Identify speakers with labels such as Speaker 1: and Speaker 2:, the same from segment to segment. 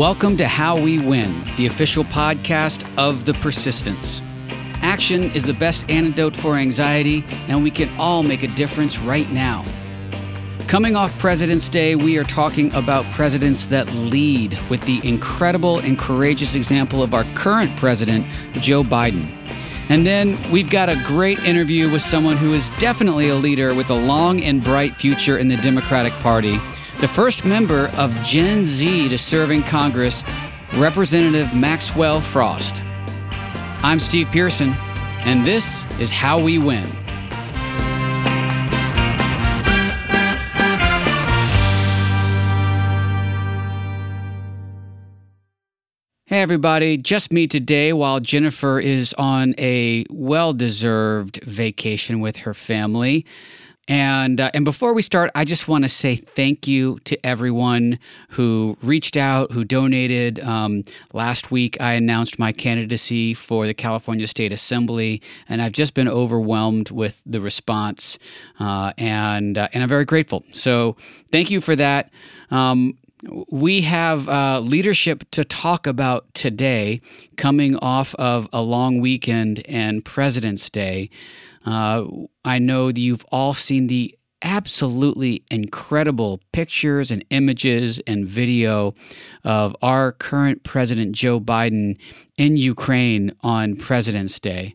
Speaker 1: Welcome to How We Win, the official podcast of The Persistence. Action is the best antidote for anxiety, and we can all make a difference right now. Coming off President's Day, we are talking about presidents that lead with the incredible and courageous example of our current president, Joe Biden. And then we've got a great interview with someone who is definitely a leader with a long and bright future in the Democratic Party, the first member of Gen Z to serve in Congress, Representative Maxwell Frost. I'm Steve Pearson, and this is How We Win. Hey, everybody. Just me today while Jennifer is on a well deserved vacation with her family. And, uh, and before we start, I just want to say thank you to everyone who reached out, who donated. Um, last week, I announced my candidacy for the California State Assembly, and I've just been overwhelmed with the response, uh, and, uh, and I'm very grateful. So thank you for that. Um, we have uh, leadership to talk about today, coming off of a long weekend and President's Day. Uh, I know that you've all seen the absolutely incredible pictures and images and video of our current President Joe Biden in Ukraine on President's Day.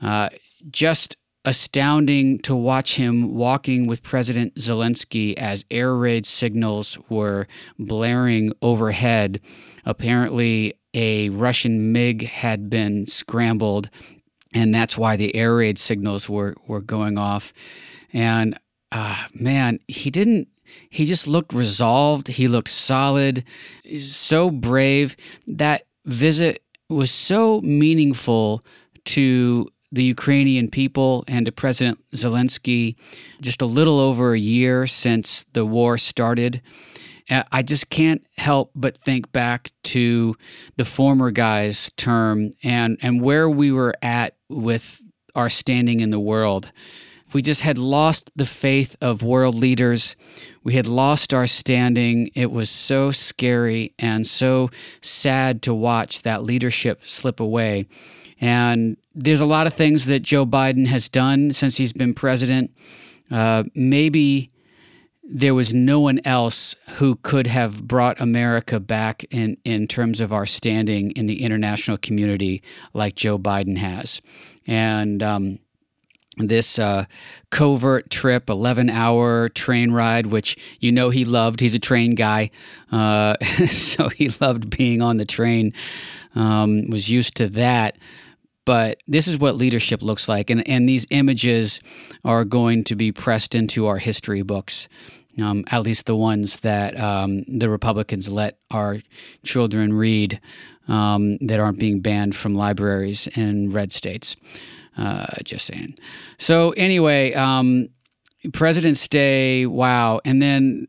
Speaker 1: Uh, just astounding to watch him walking with President Zelensky as air raid signals were blaring overhead. Apparently, a Russian MiG had been scrambled, and that's why the air raid signals were, were going off. And uh, man, he didn't. He just looked resolved. He looked solid, so brave. That visit was so meaningful to the Ukrainian people and to President Zelensky just a little over a year since the war started. Uh, I just can't help but think back to the former guy's term and, and where we were at with our standing in the world. We just had lost the faith of world leaders. We had lost our standing. It was so scary and so sad to watch that leadership slip away. And there's a lot of things that Joe Biden has done since he's been president. Uh, maybe there was no one else who could have brought America back in, in terms of our standing in the international community like Joe Biden has. And um, this uh, covert trip, 11 hour train ride, which you know he loved. He's a train guy. Uh, so he loved being on the train, um, was used to that but this is what leadership looks like and, and these images are going to be pressed into our history books um, at least the ones that um, the republicans let our children read um, that aren't being banned from libraries in red states. Uh, just saying. So anyway um, president's day wow. And then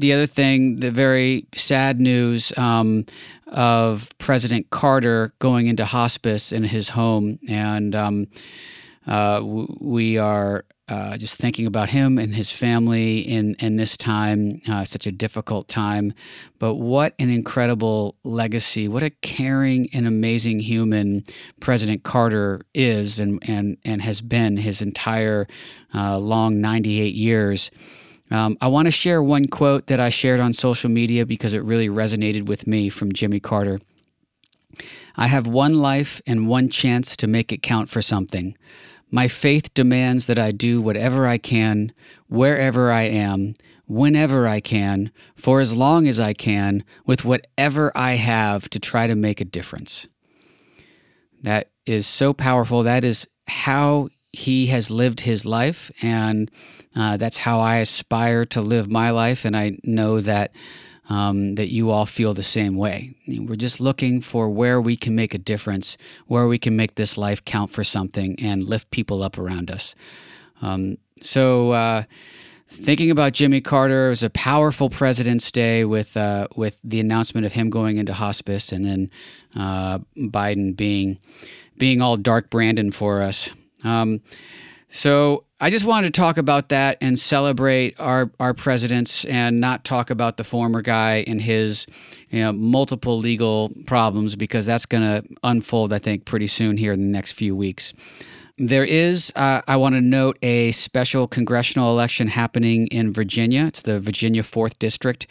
Speaker 1: the other thing, the very sad news um, of President Carter going into hospice in his home, and um, uh, we are uh, just thinking about him and his family in in this time, uh, such a difficult time. But what an incredible legacy! What a caring and amazing human President Carter is, and and and has been his entire uh, long ninety eight years. Um, I want to share one quote that I shared on social media because it really resonated with me from Jimmy Carter. I have one life and one chance to make it count for something. My faith demands that I do whatever I can, wherever I am, whenever I can, for as long as I can, with whatever I have to try to make a difference. That is so powerful. That is how he has lived his life, and uh, that's how I aspire to live my life. And I know that um, that you all feel the same way. We're just looking for where we can make a difference, where we can make this life count for something, and lift people up around us. Um, so. Uh, thinking about Jimmy Carter, it was a powerful President's Day with uh, with the announcement of him going into hospice, and then uh, Biden being being all dark Brandon for us. Um, So I just wanted to talk about that and celebrate our, our presidents and not talk about the former guy and his you know, multiple legal problems because that's going to unfold, I think, pretty soon here in the next few weeks. There is, uh, I want to note, a special congressional election happening in Virginia. It's the Virginia 4th District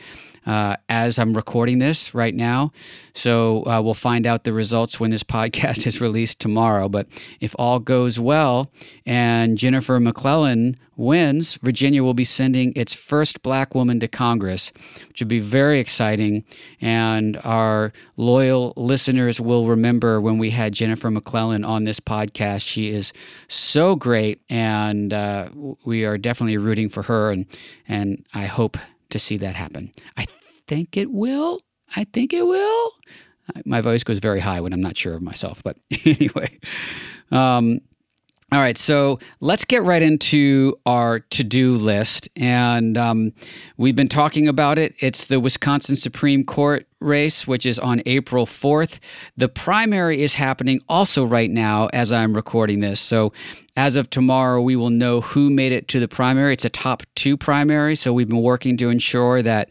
Speaker 1: uh, as I'm recording this right now. So uh, we'll find out the results when this podcast is released tomorrow. But if all goes well and Jennifer McClellan wins, Virginia will be sending its first black woman to Congress, which would be very exciting. And our loyal listeners will remember when we had Jennifer McClellan on this podcast. She is so great, and uh, we are definitely rooting for her. And, and I hope to see that happen. I think it will. I think it will. My voice goes very high when I'm not sure of myself. But anyway, um, all right, so let's get right into our to do list. And um, we've been talking about it. It's the Wisconsin Supreme Court race, which is on April 4th. The primary is happening also right now as I'm recording this. So as of tomorrow, we will know who made it to the primary. It's a top two primary. So we've been working to ensure that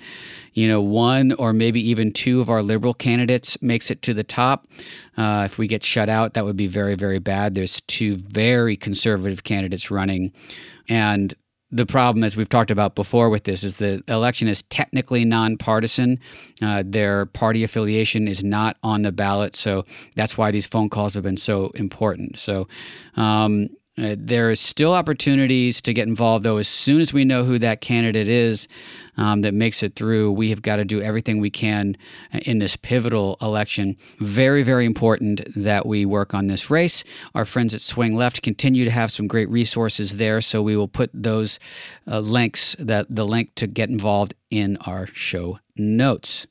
Speaker 1: you know, one or maybe even two of our liberal candidates makes it to the top. Uh, if we get shut out, that would be very, very bad. There's two very conservative candidates running. And the problem, as we've talked about before with this, is the election is technically nonpartisan. Uh, their party affiliation is not on the ballot. So that's why these phone calls have been so important. So, um, uh, there is still opportunities to get involved, though. As soon as we know who that candidate is um, that makes it through, we have got to do everything we can uh, in this pivotal election. Very, very important that we work on this race. Our friends at Swing Left continue to have some great resources there, so we will put those uh, links, that the link to get involved, in our show notes.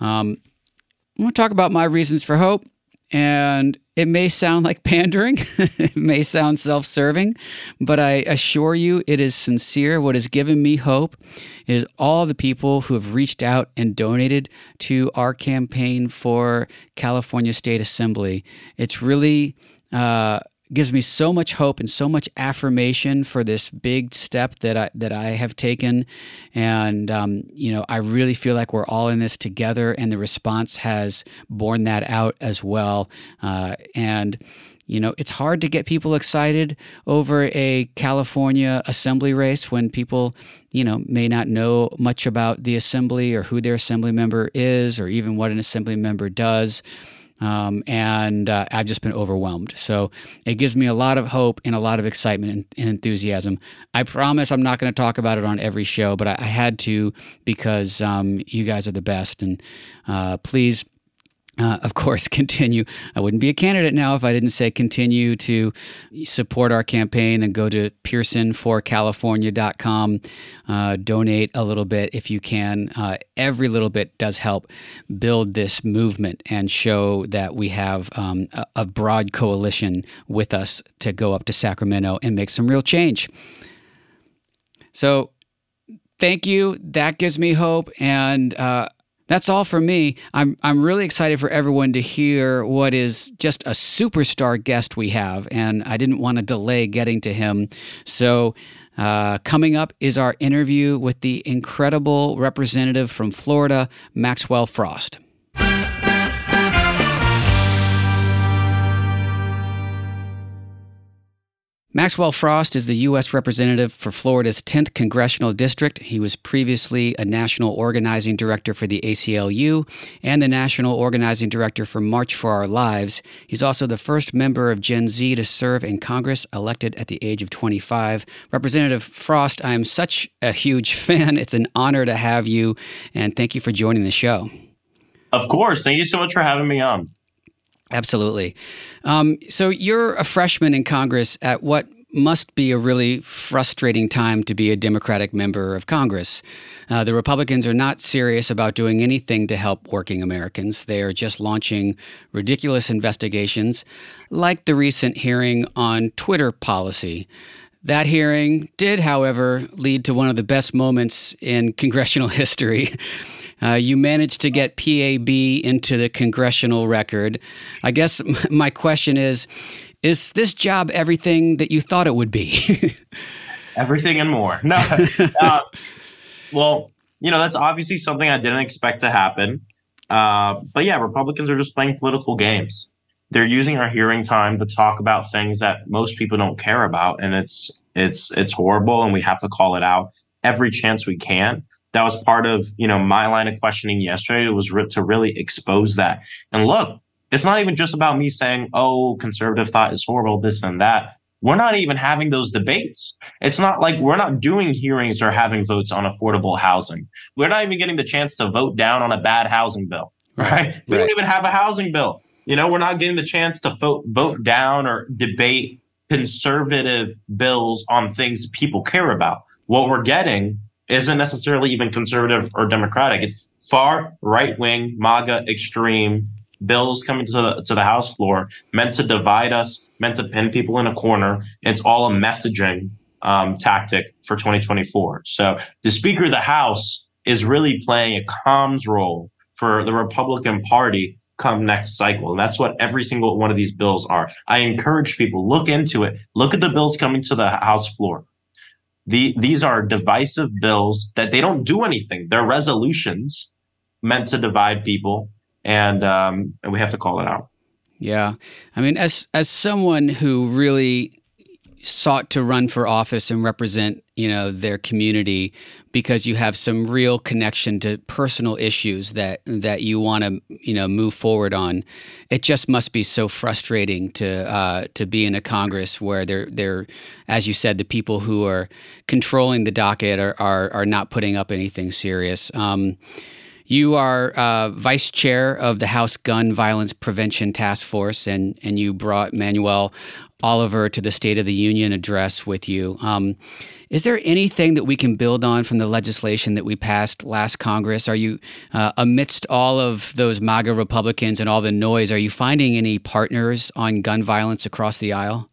Speaker 1: Um, I want to talk about my reasons for hope. And it may sound like pandering, it may sound self serving, but I assure you it is sincere. What has given me hope is all the people who have reached out and donated to our campaign for California State Assembly. It's really uh, gives me so much hope and so much affirmation for this big step that I that I have taken, and um, you know I really feel like we're all in this together, and the response has borne that out as well, uh, and. You know, it's hard to get people excited over a California assembly race when people, you know, may not know much about the assembly or who their assembly member is or even what an assembly member does. Um, and uh, I've just been overwhelmed. So it gives me a lot of hope and a lot of excitement and, and enthusiasm. I promise I'm not going to talk about it on every show, but I, I had to because um, you guys are the best. And uh, please uh, of course, continue. I wouldn't be a candidate now if I didn't say continue to support our campaign and go to pearsonforcalifornia.com. Uh, donate a little bit if you can. Uh, every little bit does help build this movement and show that we have um, a, a broad coalition with us to go up to Sacramento and make some real change. So, thank you. That gives me hope. And, uh, that's all for me. I'm I'm really excited for everyone to hear what is just a superstar guest we have, and I didn't want to delay getting to him. So, uh, coming up is our interview with the incredible representative from Florida, Maxwell Frost. Maxwell Frost is the U.S. Representative for Florida's 10th Congressional District. He was previously a National Organizing Director for the ACLU and the National Organizing Director for March for Our Lives. He's also the first member of Gen Z to serve in Congress, elected at the age of 25. Representative Frost, I am such a huge fan. It's an honor to have you, and thank you for joining the show.
Speaker 2: Of course. Thank you so much for having me on.
Speaker 1: Absolutely. Um, so you're a freshman in Congress at what must be a really frustrating time to be a Democratic member of Congress. Uh, the Republicans are not serious about doing anything to help working Americans. They are just launching ridiculous investigations, like the recent hearing on Twitter policy. That hearing did, however, lead to one of the best moments in congressional history. Uh, you managed to get PAB into the congressional record. I guess my question is is this job everything that you thought it would be?
Speaker 2: everything and more. No. Uh, well, you know, that's obviously something I didn't expect to happen. Uh, but yeah, Republicans are just playing political games. They're using our hearing time to talk about things that most people don't care about, and it's it's it's horrible, and we have to call it out every chance we can. That was part of you know my line of questioning yesterday. It was re- to really expose that. And look, it's not even just about me saying, "Oh, conservative thought is horrible," this and that we're not even having those debates. It's not like we're not doing hearings or having votes on affordable housing. We're not even getting the chance to vote down on a bad housing bill, right? right. We don't even have a housing bill. You know, we're not getting the chance to vote vote down or debate conservative bills on things people care about. What we're getting isn't necessarily even conservative or democratic. It's far right wing, MAGA extreme bills coming to the to the House floor meant to divide us, meant to pin people in a corner. It's all a messaging um, tactic for 2024. So the Speaker of the House is really playing a comms role for the Republican Party come next cycle. And that's what every single one of these bills are. I encourage people look into it. Look at the bills coming to the House floor. The, these are divisive bills that they don't do anything. They're resolutions meant to divide people and um, and we have to call it out.
Speaker 1: Yeah, I mean, as as someone who really sought to run for office and represent you know their community because you have some real connection to personal issues that that you want to you know move forward on. It just must be so frustrating to uh, to be in a congress where they're they're as you said the people who are controlling the docket are are, are not putting up anything serious. Um, you are uh, vice chair of the House Gun Violence Prevention Task Force, and, and you brought Manuel Oliver to the State of the Union address with you. Um, is there anything that we can build on from the legislation that we passed last Congress? Are you, uh, amidst all of those MAGA Republicans and all the noise, are you finding any partners on gun violence across the aisle?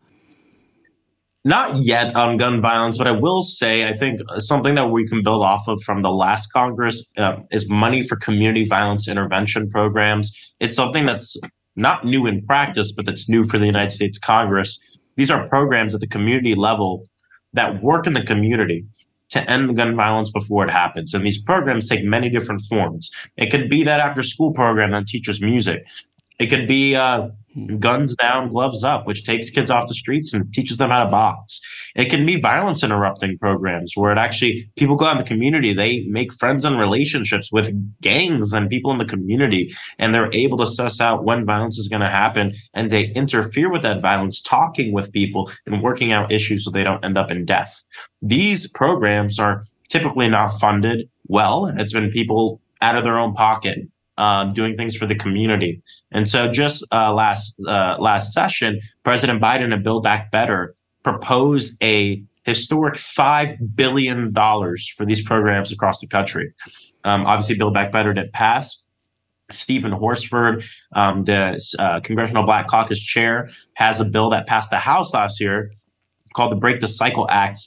Speaker 2: Not yet on gun violence, but I will say I think something that we can build off of from the last Congress uh, is money for community violence intervention programs. It's something that's not new in practice, but that's new for the United States Congress. These are programs at the community level that work in the community to end gun violence before it happens. And these programs take many different forms. It could be that after school program that teaches music. It could be uh, guns down, gloves up, which takes kids off the streets and teaches them how to box. It can be violence interrupting programs where it actually people go out in the community, they make friends and relationships with gangs and people in the community, and they're able to suss out when violence is going to happen and they interfere with that violence, talking with people and working out issues so they don't end up in death. These programs are typically not funded well. It's been people out of their own pocket um, doing things for the community. And so, just uh, last uh, last session, President Biden and Build Back Better proposed a historic five billion dollars for these programs across the country. Um, obviously, Build Back Better didn't pass. Steven Horsford, um, the uh, Congressional Black Caucus chair, has a bill that passed the House last year called the Break the Cycle Act,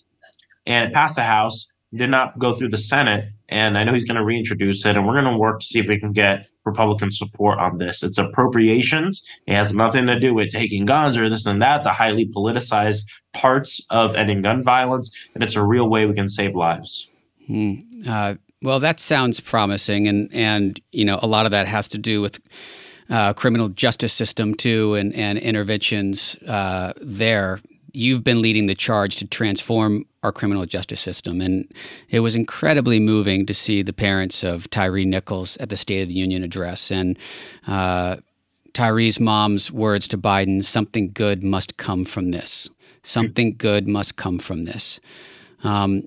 Speaker 2: and it passed the House, did not go through the Senate and I know he's going to reintroduce it. And we're going to work to see if we can get Republican support on this. It's appropriations. It has nothing to do with taking guns or this and that, the highly politicized parts of ending gun violence. And it's a real way we can save lives.
Speaker 1: Hmm. Uh, well, that sounds promising. And, and, you know, a lot of that has to do with uh, criminal justice system too and, and interventions uh, there you've been leading the charge to transform our criminal justice system. And it was incredibly moving to see the parents of Tyre Nichols at the State of the Union address. And uh, Tyre's mom's words to Biden something good must come from this. Something good must come from this. Um,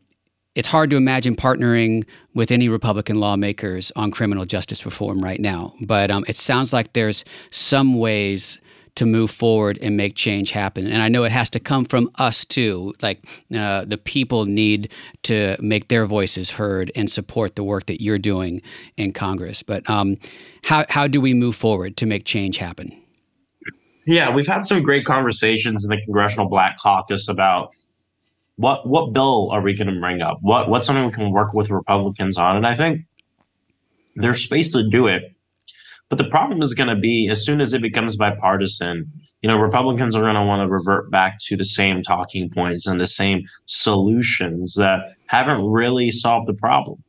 Speaker 1: it's hard to imagine partnering with any Republican lawmakers on criminal justice reform right now, but um, it sounds like there's some ways to move forward and make change happen. And I know it has to come from us too. Like uh, the people need to make their voices heard and support the work that you're doing in Congress. But um, how how do we move forward to make change happen?
Speaker 2: Yeah, we've had some great conversations in the Congressional Black Caucus about what what bill are we going to bring up? What what's something we can work with Republicans on? And I think there's space to do it But the problem is going to be as soon as it becomes bipartisan, you know, Republicans are going to want to revert back to the same talking points and the same solutions that haven't really solved the problem.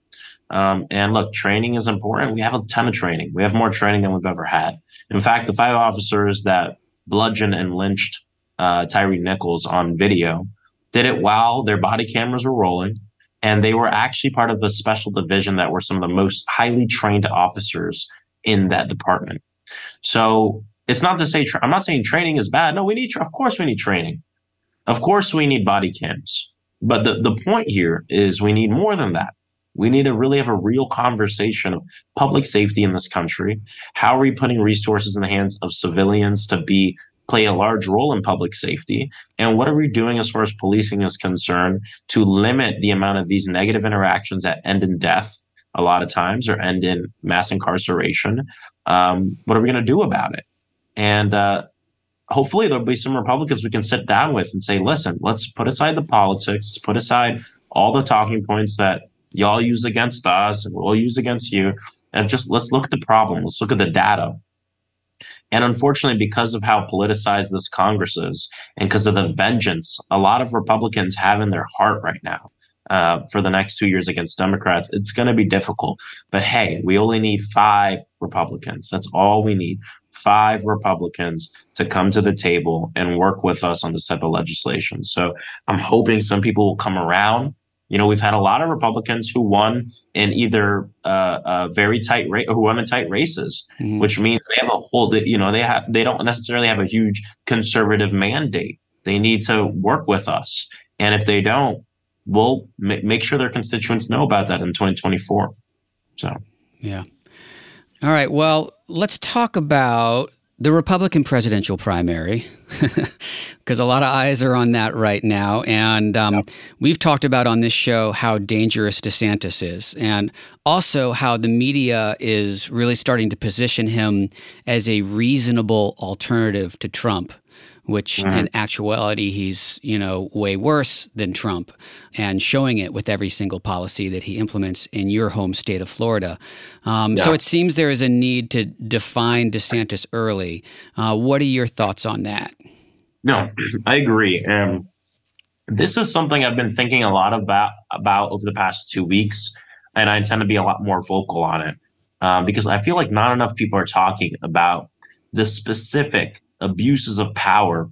Speaker 2: Um, and look, training is important. We have a ton of training. We have more training than we've ever had. In fact, the five officers that bludgeoned and lynched uh, Tyre Nichols on video did it while their body cameras were rolling. And they were actually part of a special division that were some of the most highly trained officers in that department. So it's not to say, tra- I'm not saying training is bad. No, we need, tra- of course, we need training. Of course, we need body cams. But the, the point here is we need more than that. We need to really have a real conversation of public safety in this country. How are we putting resources in the hands of civilians to be play a large role in public safety? And what are we doing as far as policing is concerned to limit the amount of these negative interactions that end in death a lot of times or end in mass incarceration? Um, what are we going to do about it? And uh, hopefully there'll be some Republicans we can sit down with and say, listen, let's put aside the politics, put aside all the talking points that y'all use against us and we'll use against you. And just let's look at the problem. Let's look at the data. And unfortunately, because of how politicized this Congress is and because of the vengeance a lot of Republicans have in their heart right now uh, for the next two years against Democrats, it's going to be difficult. But hey, we only need five Republicans. That's all we need. Five Republicans to come to the table and work with us on this type of legislation. So I'm hoping some people will come around you know, we've had a lot of Republicans who won in either uh, uh, very tight race, or who won in tight races, mm-hmm. which means they have a whole, you know, they have they don't necessarily have a huge conservative mandate. They need to work with us, and if they don't, we'll m- make sure their constituents know about that in 2024. So,
Speaker 1: yeah. All right. Well, let's talk about the Republican presidential primary, because a lot of eyes are on that right now. And um, yep. we've talked about on this show how dangerous DeSantis is, and also how the media is really starting to position him as a reasonable alternative to Trump which mm-hmm. in actuality he's you know way worse than Trump, and showing it with every single policy that he implements in your home state of Florida. Um, yeah. So it seems there is a need to define DeSantis early. Uh, what are your thoughts on that?
Speaker 2: No, I agree. Um, this is something I've been thinking a lot about about over the past two weeks, and I intend to be a lot more vocal on it um, because I feel like not enough people are talking about the specific abuses of power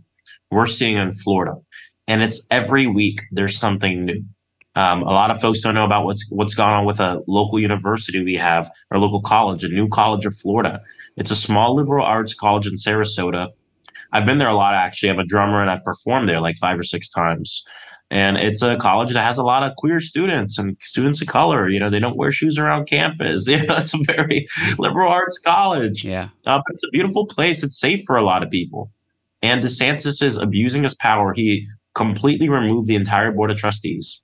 Speaker 2: we're seeing in Florida. And it's every week there's something new. Um, a lot of folks don't know about what's what's gone on with a local university we have, our local college, a new college of Florida. It's a small liberal arts college in Sarasota. I've been there a lot actually. I'm a drummer and I've performed there like five or six times. And it's a college that has a lot of queer students and students of color. You know, they don't wear shoes around campus. You know, it's a very liberal arts college.
Speaker 1: Yeah.
Speaker 2: Uh, but it's a beautiful place. It's safe for a lot of people. And DeSantis is abusing his power. He completely removed the entire board of trustees.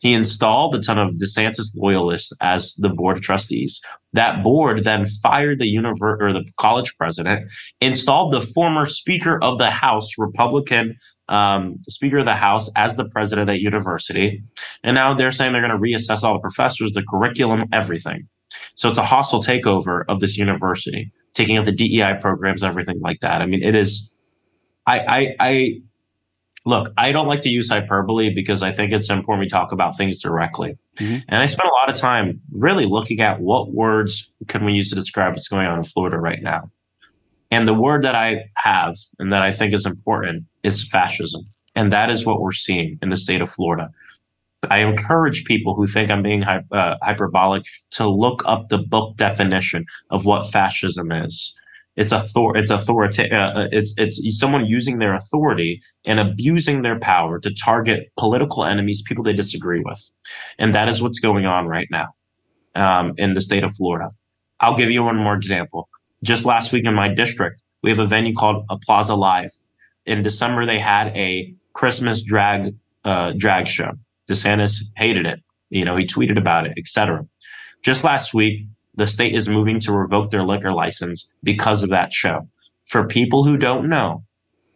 Speaker 2: He installed a ton of DeSantis loyalists as the board of trustees. That board then fired the univer- or the college president, installed the former Speaker of the House, Republican um, Speaker of the House as the president at university. And now they're saying they're going to reassess all the professors, the curriculum, everything. So it's a hostile takeover of this university, taking out the DEI programs, everything like that. I mean, it is. I, I, I look. I don't like to use hyperbole because I think it's important we talk about things directly. Mm-hmm. And I spent a lot of time really looking at what words can we use to describe what's going on in Florida right now. And the word that I have and that I think is important is fascism. And that is what we're seeing in the state of Florida. I encourage people who think I'm being uh, hyperbolic to look up the book definition of what fascism is. It's author it's authority uh, uh, it's it's someone using their authority and abusing their power to target political enemies, people they disagree with, and that is what's going on right now um, in the state of Florida. I'll give you one more example just last week in my district, we have a venue called Plaza Live. In December, they had a Christmas drag uh, drag show. DeSantis hated it. You know, he tweeted about it, etc. Just last week, the state is moving to revoke their liquor license because of that show. For people who don't know,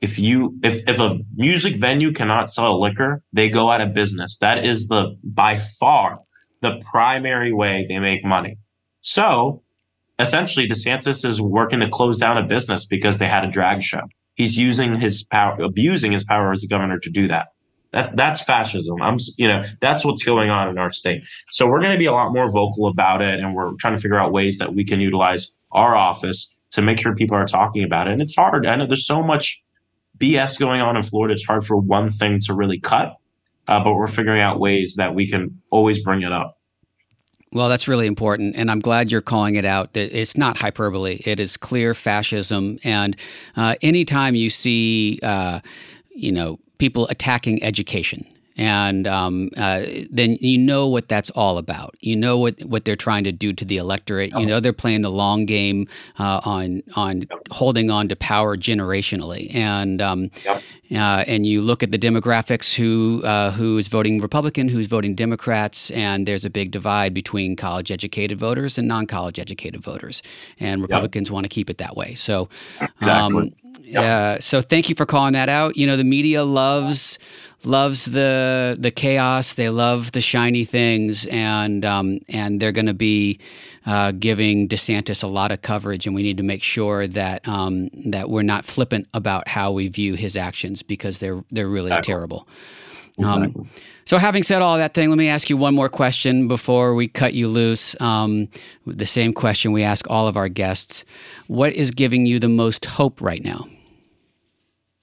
Speaker 2: if you if if a music venue cannot sell liquor, they go out of business. That is the by far the primary way they make money. So essentially DeSantis is working to close down a business because they had a drag show. He's using his power, abusing his power as a governor to do that. That that's fascism. I'm, you know, that's what's going on in our state. So we're going to be a lot more vocal about it, and we're trying to figure out ways that we can utilize our office to make sure people are talking about it. And it's hard. I know there's so much BS going on in Florida. It's hard for one thing to really cut, uh, but we're figuring out ways that we can always bring it up.
Speaker 1: Well, that's really important, and I'm glad you're calling it out. It's not hyperbole; it is clear fascism. And uh, anytime you see, uh, you know, people attacking education, and um, uh, then you know what that's all about. You know what, what they're trying to do to the electorate. You oh. know they're playing the long game uh, on on holding on to power generationally, and um, yep. uh, and you look at the demographics who uh, who is voting Republican, who's voting Democrats, and there's a big divide between college educated voters and non college educated voters, and Republicans yep. want to keep it that way. So,
Speaker 2: exactly. um,
Speaker 1: yeah. so thank you for calling that out. You know the media loves loves the the chaos. They love the shiny things, and um, and they're going to be uh, giving DeSantis a lot of coverage. And we need to make sure that um, that we're not flippant about how we view his actions because they're they're really exactly. terrible. Um, so, having said all that thing, let me ask you one more question before we cut you loose. Um, the same question we ask all of our guests: What is giving you the most hope right now?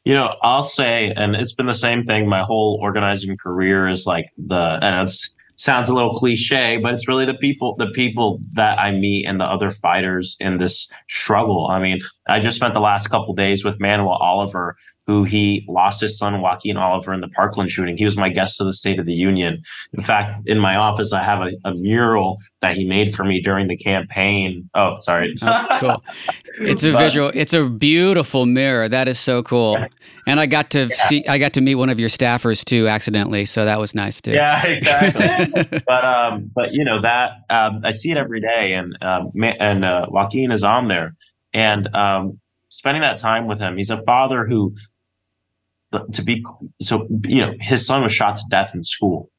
Speaker 2: You know, I'll say, and it's been the same thing. My whole organizing career is like the, and it sounds a little cliche, but it's really the people, the people that I meet and the other fighters in this struggle. I mean, I just spent the last couple days with Manuel Oliver, who he lost his son Joaquin Oliver in the Parkland shooting. He was my guest to the State of the Union. In fact, in my office, I have a, a mural that he made for me during the campaign. Oh, sorry. oh,
Speaker 1: cool. It's a but, visual. It's a beautiful mirror. That is so cool. And I got to yeah. see. I got to meet one of your staffers too, accidentally. So that was nice too.
Speaker 2: Yeah, exactly. but um, but you know that um, I see it every day, and um, and uh, Joaquin is on there, and um, spending that time with him. He's a father who to be so you know his son was shot to death in school.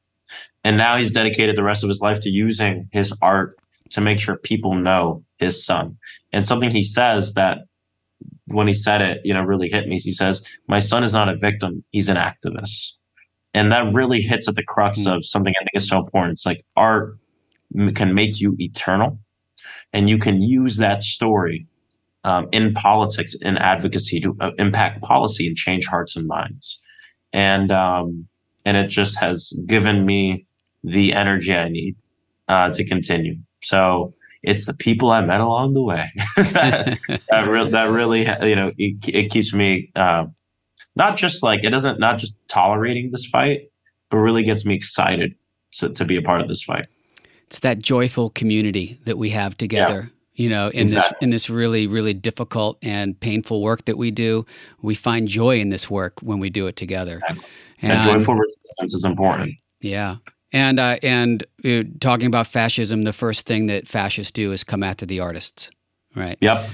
Speaker 2: And now he's dedicated the rest of his life to using his art to make sure people know his son. And something he says that when he said it you know really hit me he says my son is not a victim he's an activist. And that really hits at the crux mm-hmm. of something i think is so important. It's like art can make you eternal and you can use that story um, in politics in advocacy to uh, impact policy and change hearts and minds. And um, and it just has given me the energy i need uh, to continue. So it's the people i met along the way that, that, re- that, really you know it, it keeps me uh, not just like it doesn't not just tolerating this fight but really gets me excited to, to be a part of this fight.
Speaker 1: It's that joyful community that we have together. Yeah you know in exactly. this in this really really difficult and painful work that we do we find joy in this work when we do it together.
Speaker 2: Exactly. and, and, joyful resistance is important.
Speaker 1: Yeah. And uh, and uh, talking about fascism the first thing that fascists do is come after the artists right?
Speaker 2: Yep.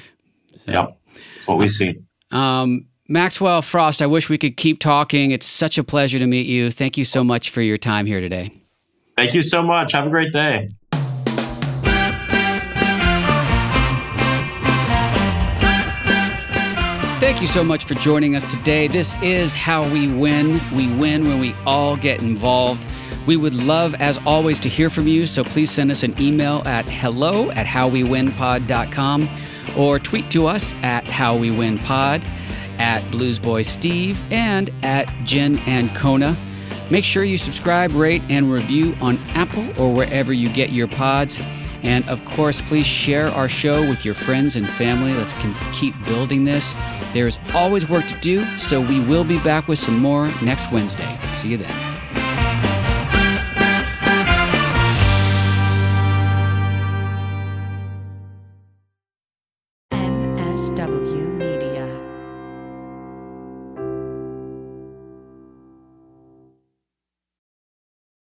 Speaker 2: So, yep. What we see.
Speaker 1: Um, maxwell frost i wish we could keep talking. It's such a pleasure to meet you. Thank you so much for your time here today.
Speaker 2: Thank you so much. Have a great day
Speaker 1: Thank you so much for joining us today. This is How We Win. We win when we all get involved. We would love, as always, to hear from you, so please send us an email at hello at howwewinpod.com or tweet to us at howwewinpod, at Bluesboy Steve, and at Jen and Kona. Make sure you subscribe, rate, and review on Apple or wherever you get your pods. And of course, please share our show with your friends and family. Let's keep building this. There's always work to do, so we will be back with some more next Wednesday. See you then.